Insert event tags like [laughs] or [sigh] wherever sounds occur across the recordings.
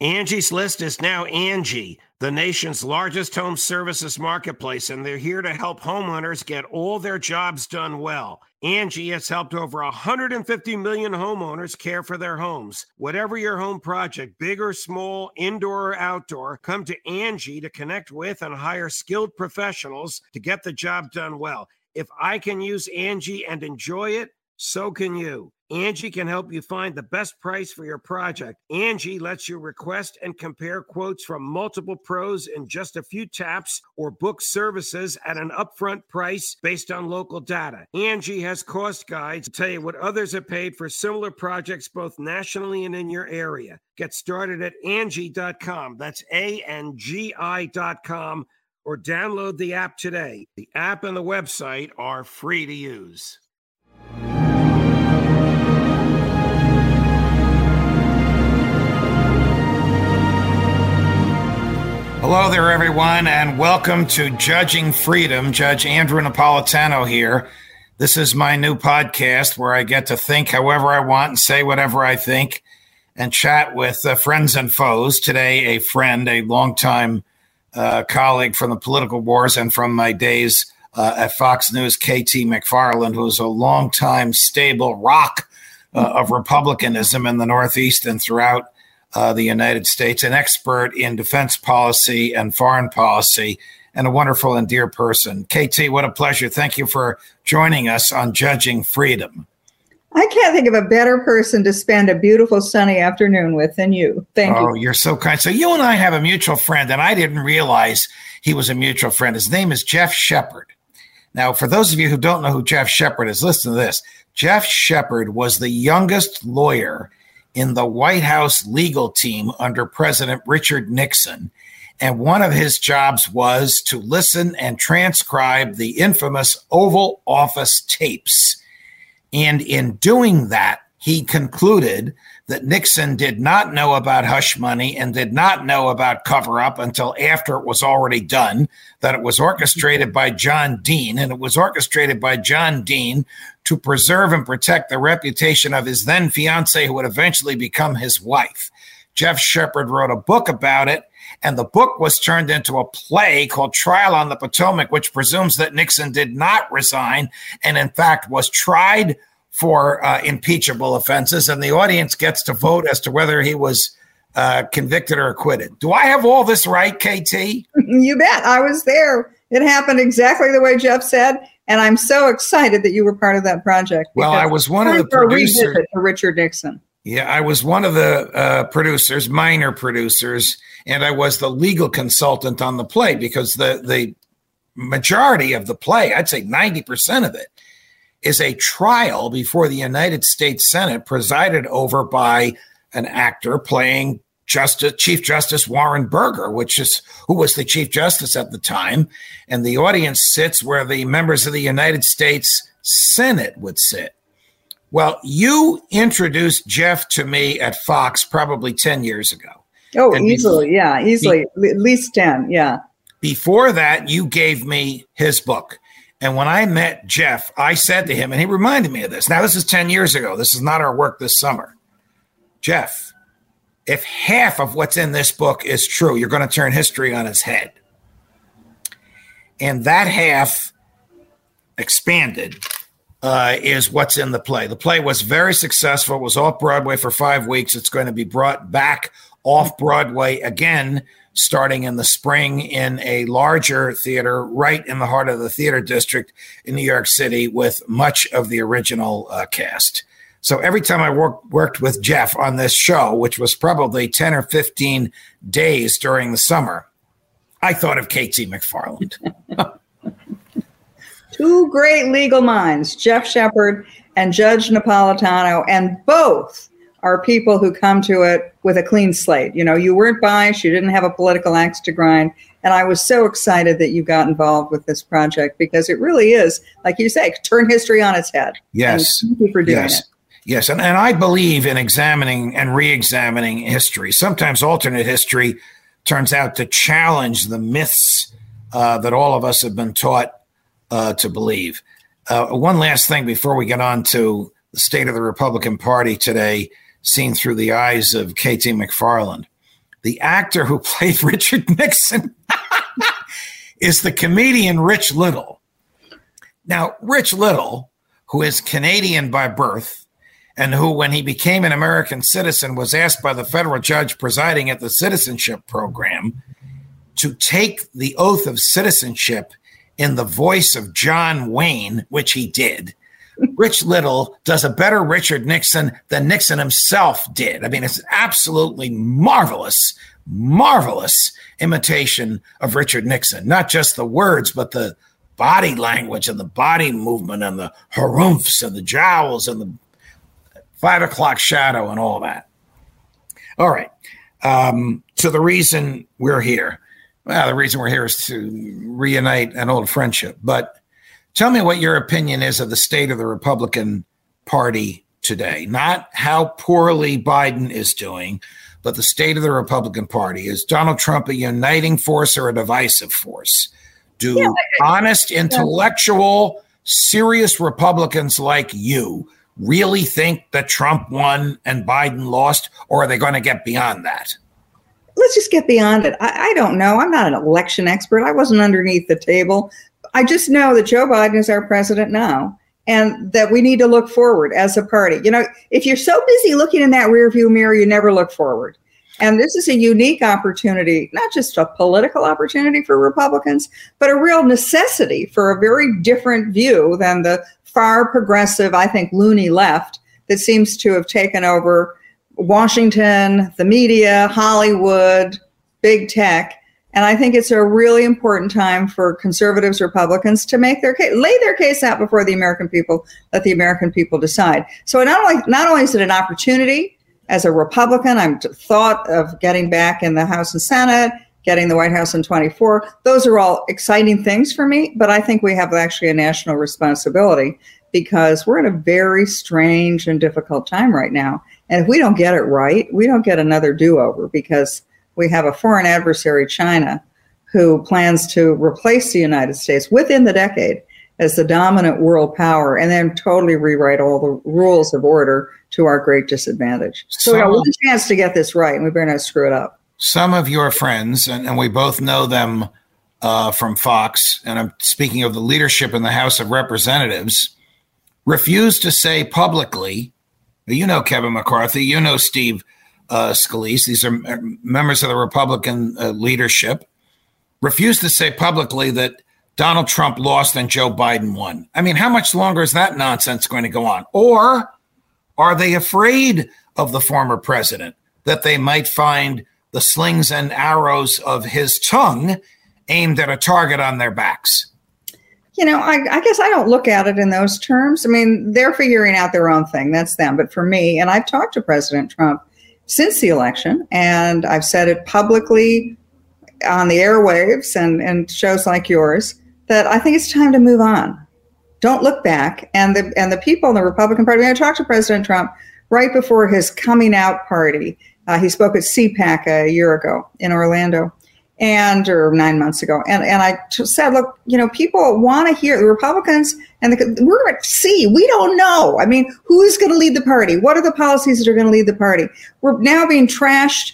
Angie's List is now Angi, the nation's largest home services marketplace, and they're here to help homeowners get all their jobs done well. Angi has helped over 150 million homeowners care for their homes. Whatever your home project, big or small, indoor or outdoor, come to Angi to connect with and hire skilled professionals to get the job done well. If I can use Angi and enjoy it, so can you. Angi can help you find the best price for your project. Angi lets you request and compare quotes from multiple pros in just a few taps or book services at an upfront price based on local data. Angi has cost guides to tell you what others have paid for similar projects both nationally and in your area. Get started at Angi.com. That's A N G I.com or download the app today. The app and the website are free to use. Hello there, everyone, and welcome to Judging Freedom. Judge Andrew Napolitano here. This is my new podcast where I get to think however I want and say whatever I think and chat with uh, friends and foes. Today, a friend, a longtime uh, colleague from the political wars and from my days uh, at Fox News, KT McFarland, who's a longtime stable rock uh, of republicanism in the Northeast and throughout uh, the United States, an expert in defense policy and foreign policy, and a wonderful and dear person. KT, what a pleasure. Thank you for joining us on Judging Freedom. I can't think of a better person to spend a beautiful sunny afternoon with than you. Thank oh, you. Oh, you're so kind. So you and I have a mutual friend, and I didn't realize he was a mutual friend. His name is Geoff Shepard. Now, for those of you who don't know who Geoff Shepard is, listen to this. Geoff Shepard was the youngest lawyer in the White House legal team under President Richard Nixon. And one of his jobs was to listen and transcribe the infamous Oval Office tapes. And in doing that, he concluded that Nixon did not know about hush money and did not know about cover up until after it was already done, that it was orchestrated by John Dean. And it was orchestrated by John Dean to preserve and protect the reputation of his then fiancee, who would eventually become his wife. Geoff Shepard wrote a book about it. And the book was turned into a play called Trial on the Potomac, which presumes that Nixon did not resign and, in fact, was tried for uh, impeachable offenses, and the audience gets to vote as to whether he was uh, convicted or acquitted. Do I have all this right, KT? [laughs] You bet. I was there. It happened exactly the way Geoff said, and I'm so excited that you were part of that project. Well, I was one of the producers. For Richard Nixon. Yeah, I was one of the uh, producers, minor producers, and I was the legal consultant on the play because the the majority of the play, I'd say ninety percent of it, is a trial before the United States Senate presided over by an actor playing Justice Chief Justice Warren Burger, which is who was the Chief Justice at the time, and the audience sits where the members of the United States Senate would sit. Well, you introduced Geoff to me at Fox probably 10 years ago. Oh, and easily. Before, yeah, easily. Be, at least 10. Yeah. Before that, you gave me his book. And when I met Geoff, I said to him, and he reminded me of this. Now, this is 10 years ago. This is not our work this summer. Geoff, if half of what's in this book is true, you're going to turn history on its head. And that half expanded uh, is what's in the play. The play was very successful, it was off Broadway for five weeks. It's going to be brought back off Broadway again starting in the spring in a larger theater right in the heart of the theater district in New York City with much of the original uh, cast. So every time I work, worked with Geoff on this show, which was probably 10 or 15 days during the summer, I thought of KT McFarland. [laughs] Two great legal minds, Geoff Shepard and Judge Napolitano, and both are people who come to it with a clean slate. You know, you weren't biased, you didn't have a political axe to grind. And I was so excited that you got involved with this project because it really is, like you say, turn history on its head. Yes. And thank you for doing yes. it. Yes. And, and I believe in examining and re examining history. Sometimes alternate history turns out to challenge the myths uh, that all of us have been taught uh, to believe. Uh, one last thing before we get on to the state of the Republican Party today seen through the eyes of KT McFarland. the actor who [laughs] played Richard Nixon [laughs] is the comedian Rich Little. Now, Rich Little, who is Canadian by birth, and who, when he became an American citizen, was asked by the federal judge presiding at the citizenship program to take the oath of citizenship in the voice of John Wayne, which he did. Rich Little does a better Richard Nixon than Nixon himself did. I mean, it's absolutely marvelous, marvelous imitation of Richard Nixon. Not just the words, but the body language and the body movement and the harumphs and the jowls and the five o'clock shadow and all that. All right. Um, so the reason we're here, well, the reason we're here is to reunite an old friendship. But Tell me what your opinion is of the state of the Republican Party today. Not how poorly Biden is doing, but the state of the Republican Party. Is Donald Trump a uniting force or a divisive force? Do yeah, honest, intellectual, serious Republicans like you really think that Trump won and Biden lost, or are they going to get beyond that? Let's just get beyond it. I, I, don't know. I'm not an election expert. I wasn't underneath the table. I just know that Joe Biden is our president now and that we need to look forward as a party. You know, if you're so busy looking in that rearview mirror, you never look forward. And this is a unique opportunity, not just a political opportunity for Republicans, but a real necessity for a very different view than the far progressive, I think, loony left that seems to have taken over Washington, the media, Hollywood, big tech and I think it's a really important time for conservatives, Republicans to make their case, lay their case out before the American people, let the American people decide. So not only not only is it an opportunity as a Republican, I'm thought of getting back in the House and Senate, getting the White House in 24. Those are all exciting things for me, but I think we have actually a national responsibility because we're in a very strange and difficult time right now. And if we don't get it right, we don't get another do-over because we have a foreign adversary, China, who plans to replace the United States within the decade as the dominant world power and then totally rewrite all the rules of order to our great disadvantage. So, so we have one chance to get this right, and we better not screw it up. Some of your friends, and, and we both know them uh, from Fox, and I'm speaking of the leadership in the House of Representatives, refuse to say publicly, you know Kevin McCarthy, you know Steve uh, Scalise, these are members of the Republican uh, leadership, refused to say publicly that Donald Trump lost and Joe Biden won. I mean, how much longer is that nonsense going to go on? Or are they afraid of the former president that they might find the slings and arrows of his tongue aimed at a target on their backs? You know, I, I, guess I don't look at it in those terms. I mean, they're figuring out their own thing. That's them. But for me, and I've talked to President Trump since the election, and I've said it publicly on the airwaves and, and shows like yours that I think it's time to move on. Don't look back. And the and the people in the Republican Party. I talked to President Trump right before his coming out party. Uh, he spoke at CPAC a year ago in Orlando, and or nine months ago, and and I said, look, you know, people want to hear the Republicans, and the, we're at sea. We don't know. I mean, who's going to lead the party? What are the policies that are going to lead the party? We're now being trashed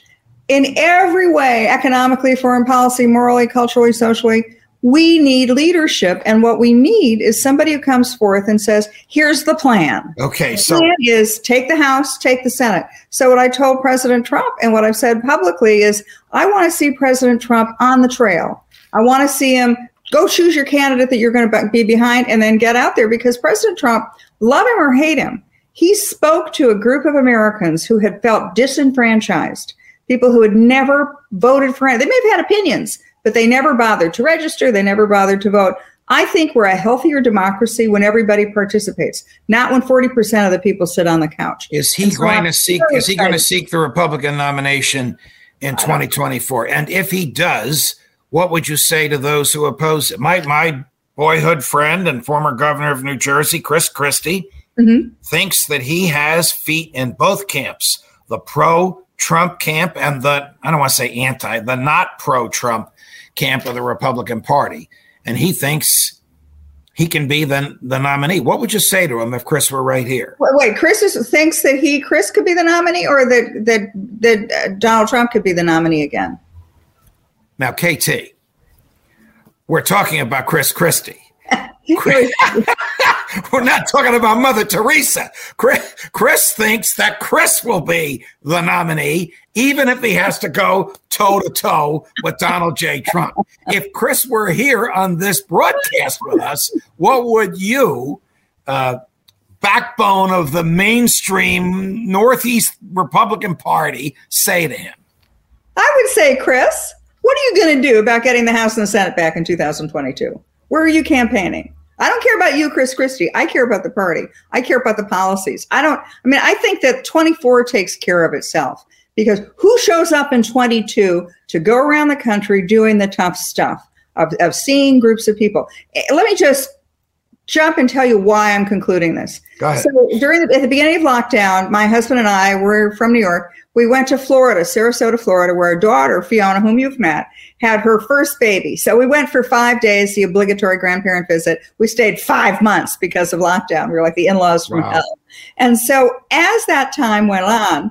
in every way, economically, foreign policy, morally, culturally, socially. We need leadership, and what we need is somebody who comes forth and says, "Here's the plan." Okay, the so plan is take the House, take the Senate. So what I told President Trump, and what I've said publicly, is I want to see President Trump on the trail. I want to see him go choose your candidate that you're going to be behind, and then get out there because President Trump, love him or hate him, he spoke to a group of Americans who had felt disenfranchised, people who had never voted for him. They may have had opinions but they never bothered to register. They never bothered to vote. I think we're a healthier democracy when everybody participates, not when 40% of the people sit on the couch. Is he so going I'm to seek is he going to seek the Republican nomination in 2024? And if he does, what would you say to those who oppose it? My my boyhood friend and former governor of New Jersey, Chris Christie, mm-hmm. thinks that he has feet in both camps, the pro Trump camp and the I don't want to say anti, the not pro Trump camp of the Republican Party. And he thinks he can be the, the nominee. What would you say to him if Chris were right here? Wait, wait Chris is, thinks that he, Chris could be the nominee or that, that, that uh, Donald Trump could be the nominee again? Now, KT, we're talking about Chris Christie. [laughs] [laughs] [laughs] We're not talking about Mother Teresa. Chris, Chris, thinks that Chris will be the nominee, even if he has to go toe to toe with Donald J. Trump. If Chris were here on this broadcast with us, what would you, uh, backbone of the mainstream Northeast Republican Party, say to him? I would say, Chris, what are you going to do about getting the House and the Senate back in 2022? Where are you campaigning? I don't care about you, Chris Christie. I care about the party. I care about the policies. I don't, I mean, I think that 24 takes care of itself because who shows up in 22 to go around the country doing the tough stuff of, of seeing groups of people? Eh, let me just jump and tell you why I'm concluding this. So during the, at the beginning of lockdown, my husband and I were from New York. We went to Florida, Sarasota, Florida, where our daughter, Fiona, whom you've met, had her first baby. So we went for five days, the obligatory grandparent visit. We stayed five months because of lockdown. We were like the in-laws from wow. hell. And so as that time went on,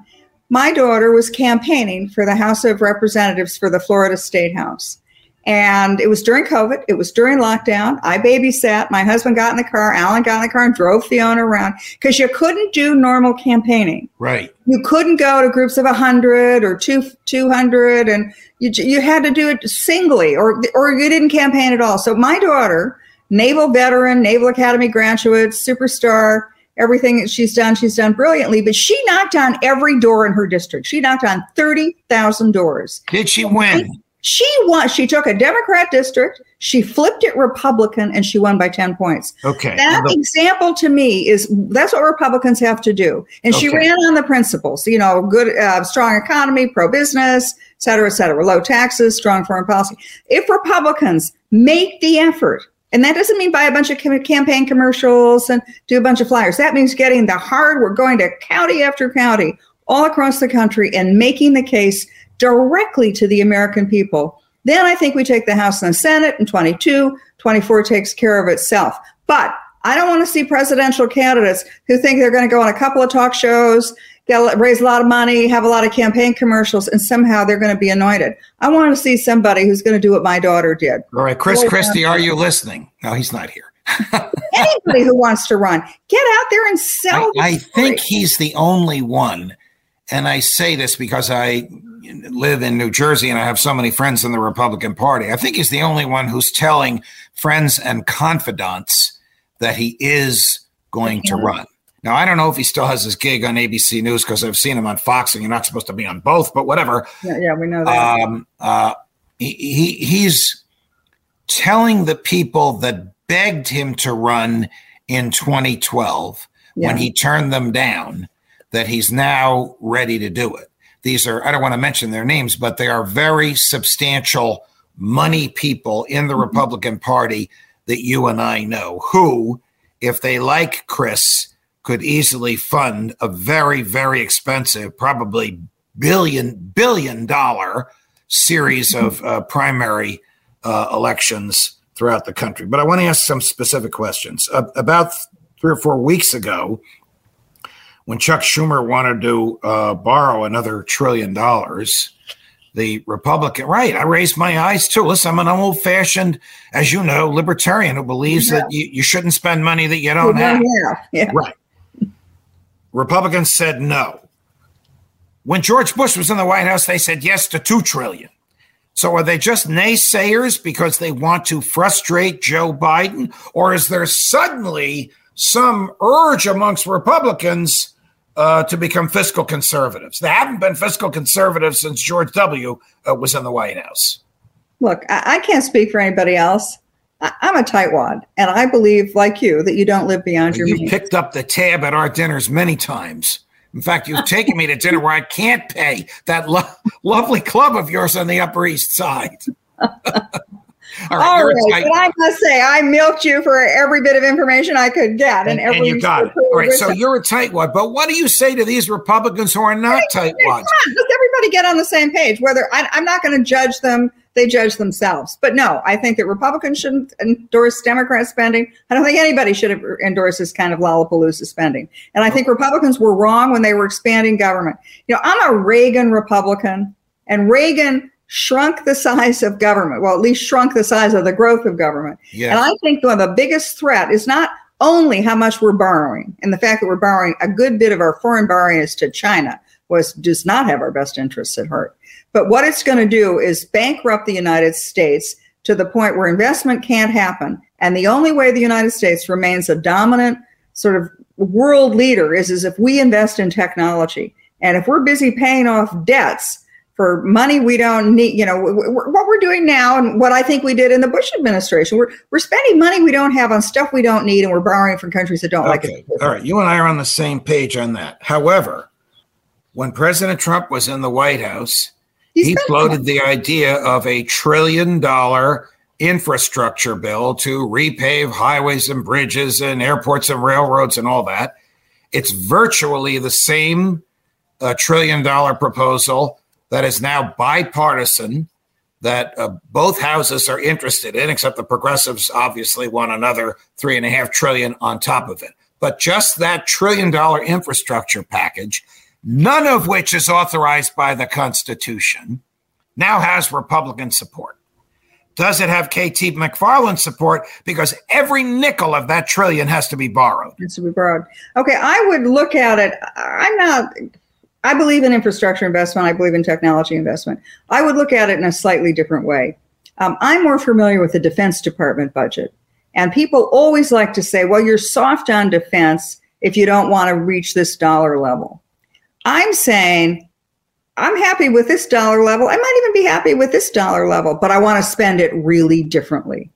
my daughter was campaigning for the House of Representatives for the Florida State House. And it was during COVID. It was during lockdown. I babysat. My husband got in the car. Alan got in the car and drove Fiona around because you couldn't do normal campaigning. Right. You couldn't go to groups of 100 or two, 200 and you, you had to do it singly or, or you didn't campaign at all. So my daughter, naval veteran, Naval Academy graduate, superstar, everything that she's done, she's done brilliantly. But she knocked on every door in her district. She knocked on 30,000 doors. Did she win? She won. She took a Democrat district, she flipped it Republican, and she won by 10 points. Okay. That the- example to me is that's what Republicans have to do. And okay. she ran on the principles, you know, good, uh, strong economy, pro business, et cetera, et cetera, low taxes, strong foreign policy. If Republicans make the effort, and that doesn't mean buy a bunch of campaign commercials and do a bunch of flyers. That means getting the hard, we're going to county after county all across the country and making the case directly to the American people. Then I think we take the House and the Senate in 22, 24 takes care of itself. But I don't want to see presidential candidates who think they're going to go on a couple of talk shows, get, raise a lot of money, have a lot of campaign commercials, and somehow they're going to be anointed. I want to see somebody who's going to do what my daughter did. All right, Chris Christie, are you listening? No, he's not here. [laughs] Anybody who wants to run, get out there and sell. I, I think he's the only one, and I say this because I live in New Jersey and I have so many friends in the Republican Party. I think he's the only one who's telling friends and confidants that he is going to run. Now, I don't know if he still has his gig on ABC News because I've seen him on Fox and you're not supposed to be on both, but whatever. Yeah, yeah we know that. Um, uh, he, he, he's telling the people that begged him to run in 2012 yeah. when he turned them down that he's now ready to do it. These are, I don't want to mention their names, but they are very substantial money people in the mm-hmm. Republican Party that you and I know who, if they like Chris, could easily fund a very, very expensive, probably billion, billion dollar series of uh, primary uh, elections throughout the country. But I want to ask some specific questions. Uh, about three or four weeks ago, when Chuck Schumer wanted to uh, borrow another trillion dollars, the Republican, right? I raised my eyes too. Listen, I'm an old fashioned, as you know, libertarian who believes yeah. that you, you shouldn't spend money that you don't have. Yeah. Right. Republicans said no. When George Bush was in the White House, they said yes to two trillion. So are they just naysayers because they want to frustrate Joe Biden? Or is there suddenly some urge amongst Republicans uh, to become fiscal conservatives. They haven't been fiscal conservatives since George W. Uh, was in the White House. Look, I, I can't speak for anybody else. I, am a tightwad, and I believe, like you, that you don't live beyond your means. you means. picked up the tab at our dinners many times. In fact, you've taken me to dinner where I can't pay that lo- [laughs] lovely club of yours on the Upper East Side. [laughs] All right, All right but I must say, I milked you for every bit of information I could get, and, and every and you got it. All right, so you're a tightwad. But what do you say to these Republicans who are not tightwads? Let's everybody get on the same page. Whether I, am not going to judge them they judge themselves. But no, I think that Republicans shouldn't endorse Democrat spending. I don't think anybody should endorse this kind of Lollapalooza spending. And I think oh. Republicans were wrong when they were expanding government. You know, I'm a Reagan Republican, and Reagan shrunk the size of government. Well, at least shrunk the size of the growth of government. Yes. And I think one of the biggest threat is not only how much we're borrowing and the fact that we're borrowing a good bit of our foreign borrowing is to China was does not have our best interests at heart. But what it's going to do is bankrupt the United States to the point where investment can't happen. And the only way the United States remains a dominant sort of world leader is, is if we invest in technology. And if we're busy paying off debts, for money we don't need. You know, what we're doing now and what I think we did in the Bush administration, we're, we're spending money we don't have on stuff we don't need and we're borrowing from countries that don't okay. like it. All right. You and I are on the same page on that. However, when President Trump was in the White House, He's he floated the idea of a trillion dollar infrastructure bill to repave highways and bridges and airports and railroads and all that. It's virtually the same uh, trillion dollar proposal that is now bipartisan that uh, both houses are interested in, except the progressives obviously want another three and a half trillion on top of it. But just that trillion dollar infrastructure package, none of which is authorized by the Constitution, now has Republican support. Does it have KT McFarland support? Because every nickel of that trillion has to be borrowed. Has to be borrowed. Okay, I would look at it. I'm not I believe in infrastructure investment. I believe in technology investment. I would look at it in a slightly different way. Um, I'm more familiar with the Defense Department budget. And people always like to say, well, you're soft on defense if you don't want to reach this dollar level. I'm saying, I'm happy with this dollar level. I might even be happy with this dollar level, but I want to spend it really differently.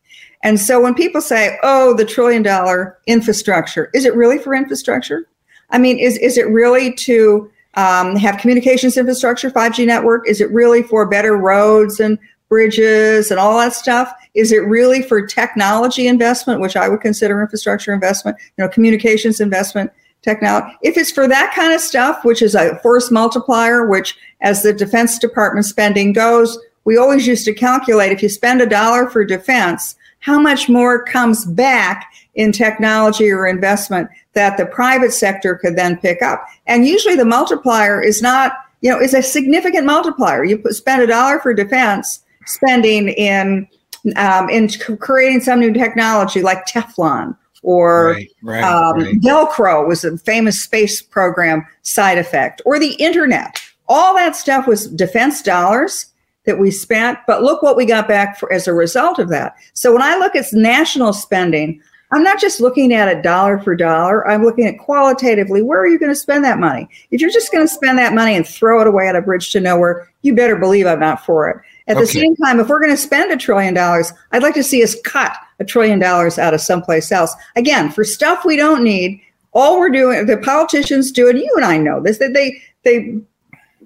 And so when people say, oh, the trillion dollar infrastructure, is it really for infrastructure? I mean, is, is it really to um, have communications infrastructure, 5G network? Is it really for better roads and bridges and all that stuff? Is it really for technology investment, which I would consider infrastructure investment, you know, communications investment, technology? If it's for that kind of stuff, which is a force multiplier, which as the Defense Department spending goes, we always used to calculate if you spend a dollar for defense, how much more comes back in technology or investment that the private sector could then pick up. And usually the multiplier is not, you know, is a significant multiplier. You spend a dollar for defense spending in um, in creating some new technology like Teflon or right, right, um, right. Velcro was a famous space program side effect, or the internet. All that stuff was defense dollars that we spent, but look what we got back for as a result of that. So when I look at national spending, I'm not just looking at it dollar for dollar. I'm looking at qualitatively where are you going to spend that money? If you're just going to spend that money and throw it away at a bridge to nowhere, you better believe I'm not for it. At okay. the same time, if we're going to spend a trillion dollars, I'd like to see us cut a trillion dollars out of someplace else. Again, for stuff we don't need, all we're doing, the politicians do, and you and I know this, that they they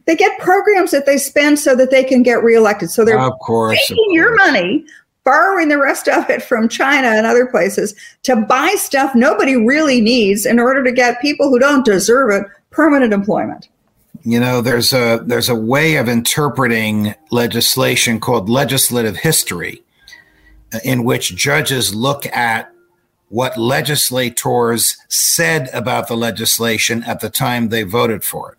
they get programs that they spend so that they can get reelected. So they're of course, taking of course. your money borrowing the rest of it from China and other places to buy stuff nobody really needs in order to get people who don't deserve it permanent employment. You know, there's a there's a way of interpreting legislation called legislative history, uh, in which judges look at what legislators said about the legislation at the time they voted for it.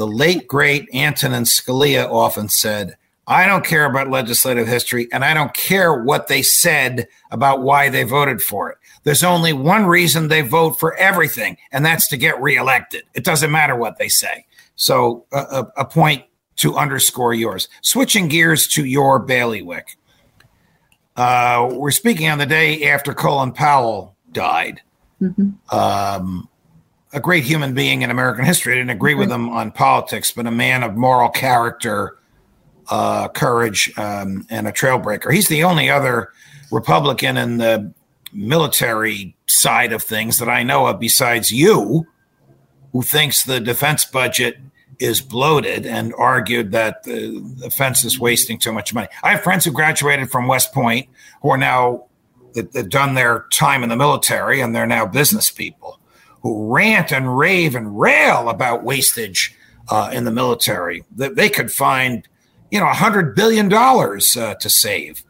The late great Antonin Scalia often said, I don't care about legislative history and I don't care what they said about why they voted for it. There's only one reason they vote for everything, and that's to get reelected. It doesn't matter what they say. So, a, a point to underscore yours. Switching gears to your bailiwick. Uh, we're speaking on the day after Colin Powell died. Mm-hmm. Um, a great human being in American history. I didn't agree mm-hmm. with him on politics, but a man of moral character uh, courage um, and a trailbreaker. He's the only other Republican in the military side of things that I know of besides you who thinks the defense budget is bloated and argued that the defense is wasting too much money. I have friends who graduated from West Point who are now that have done their time in the military and they're now business people who rant and rave and rail about wastage uh, in the military. That they could find you know, a hundred billion dollars uh, to save,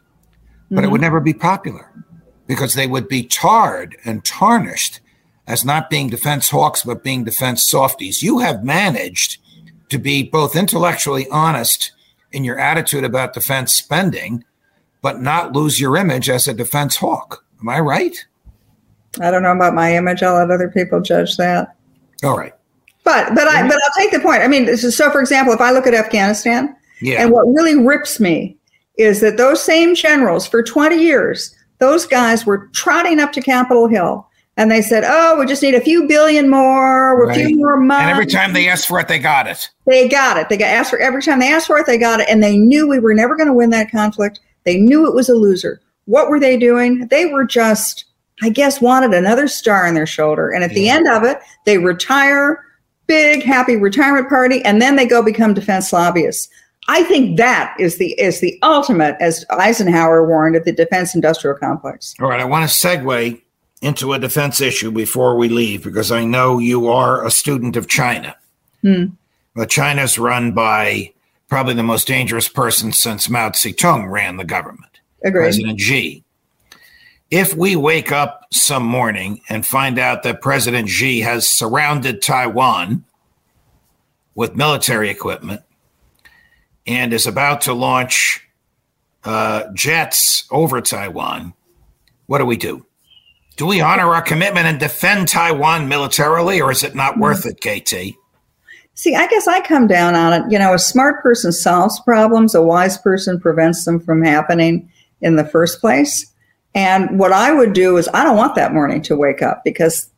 but mm-hmm. it would mm-hmm. never be popular because they would be tarred and tarnished as not being defense hawks, but being defense softies. You have managed to be both intellectually honest in your attitude about defense spending, but not lose your image as a defense hawk. Am I right? I don't know about my image. I'll let other people judge that. All right. But but I mm-hmm. but I'll take the point. I mean, so for example, if I look at Afghanistan, yeah. and what really rips me is that those same generals for 20 years, those guys were trotting up to Capitol Hill and they said, "Oh, we just need a few billion more, right. a few more money." And every time they asked for it, they got it. They got it. They got asked for every time they asked for it, they got it, and they knew we were never going to win that conflict. They knew it was a loser. What were they doing? They were just, I guess, wanted another star on their shoulder. And at yeah. the end of it, they retire, big happy retirement party, and then they go become defense lobbyists. I think that is the is the ultimate, as Eisenhower warned, of the defense industrial complex. All right, I want to segue into a defense issue before we leave because I know you are a student of China. Hmm. But China's run by probably the most dangerous person since Mao Zedong ran the government, Agreed. President Xi. If we wake up some morning and find out that President Xi has surrounded Taiwan with military equipment and is about to launch uh, jets over Taiwan, what do we do? Do we honor our commitment and defend Taiwan militarily, or is it not worth it, KT? See, I guess I come down on it. You know, a smart person solves problems, a wise person prevents them from happening in the first place. And what I would do is, I don't want that morning to wake up because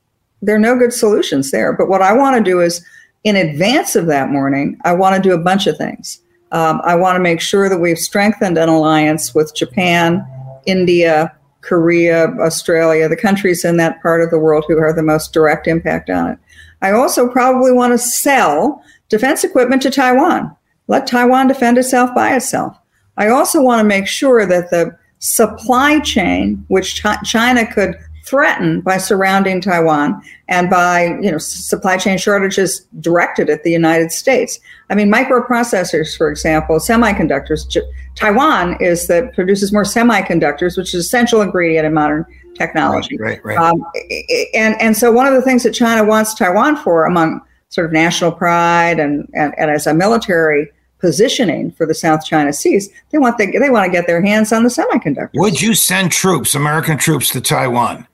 there are no good solutions there. But what I want to do is, in advance of that morning, I want to do a bunch of things. Um, I want to make sure that we've strengthened an alliance with Japan, India, Korea, Australia, the countries in that part of the world who are the most direct impact on it. I also probably want to sell defense equipment to Taiwan. Let Taiwan defend itself by itself. I also want to make sure that the supply chain, which China could threaten by surrounding Taiwan and by you know supply chain shortages directed at the United States. I mean, microprocessors, for example, semiconductors. J- Taiwan is that produces more semiconductors, which is essential ingredient in modern technology. Right, right. right. Um, and and so one of the things that China wants Taiwan for, among sort of national pride and and, and as a military positioning for the South China Seas, they want the, they want to get their hands on the semiconductors. Would you send troops, American troops, to Taiwan?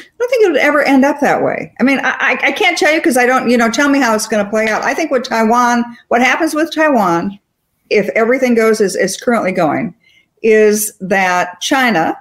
I don't think it would ever end up that way. I mean, I, I can't tell you because I don't, you know, tell me how it's going to play out. I think what Taiwan, what happens with Taiwan, if everything goes as is currently going, is that China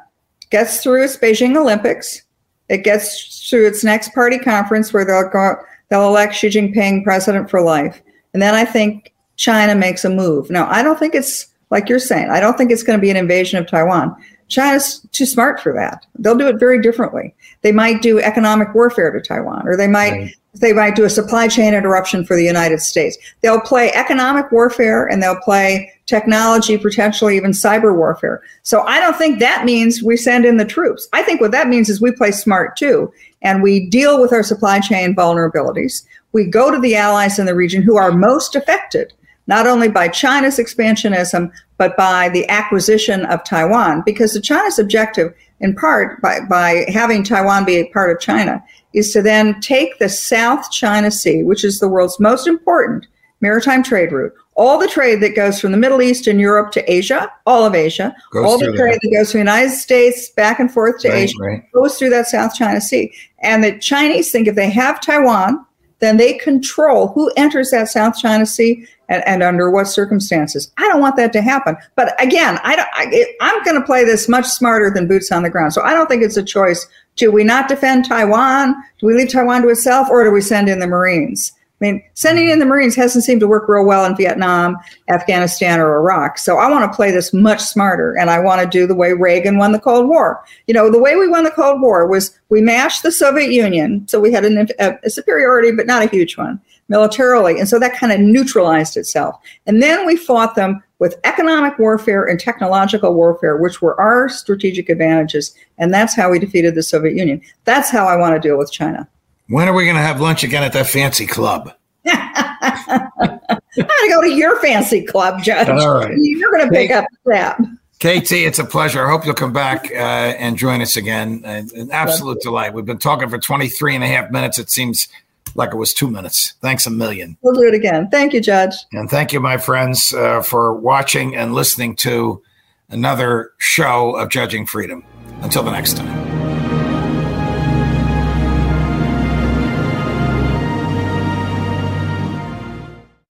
gets through its Beijing Olympics, it gets through its next party conference where they'll go, they'll elect Xi Jinping president for life, and then I think China makes a move. Now, I don't think it's like you're saying. I don't think it's going to be an invasion of Taiwan. China's too smart for that. They'll do it very differently. They might do economic warfare to Taiwan, or they might right. they might do a supply chain interruption for the United States. They'll play economic warfare and they'll play technology, potentially even cyber warfare. So I don't think that means we send in the troops. I think what that means is we play smart too, and we deal with our supply chain vulnerabilities. We go to the allies in the region who are most affected not only by China's expansionism, but by the acquisition of Taiwan, because the China's objective, in part by, by having Taiwan be a part of China, is to then take the South China Sea, which is the world's most important maritime trade route, all the trade that goes from the Middle East and Europe to Asia, all of Asia, goes all the trade that. that goes from the United States back and forth to right, Asia, right. goes through that South China Sea. And the Chinese think if they have Taiwan, then they control who enters that South China Sea and, and under what circumstances. I don't want that to happen. But again, I don't, I, I'm going to play this much smarter than boots on the ground. So I don't think it's a choice. Do we not defend Taiwan? Do we leave Taiwan to itself or do we send in the Marines? I mean, sending in the Marines hasn't seemed to work real well in Vietnam, Afghanistan, or Iraq. So I want to play this much smarter, and I want to do the way Reagan won the Cold War. You know, the way we won the Cold War was we mashed the Soviet Union, so we had an, a, a superiority, but not a huge one militarily, and so that kind of neutralized itself. And then we fought them with economic warfare and technological warfare, which were our strategic advantages, and that's how we defeated the Soviet Union. That's how I want to deal with China. When are we going to have lunch again at that fancy club? I'm going to go to your fancy club, Judge. All right. You're going to pick up that. KT, it's a pleasure. I hope you'll come back uh, and join us again. Uh, an absolute delight. We've been talking for 23 and a half minutes. It seems like it was two minutes. Thanks a million. We'll do it again. Thank you, Judge. And thank you, my friends, uh, for watching and listening to another show of Judging Freedom. Until the next time.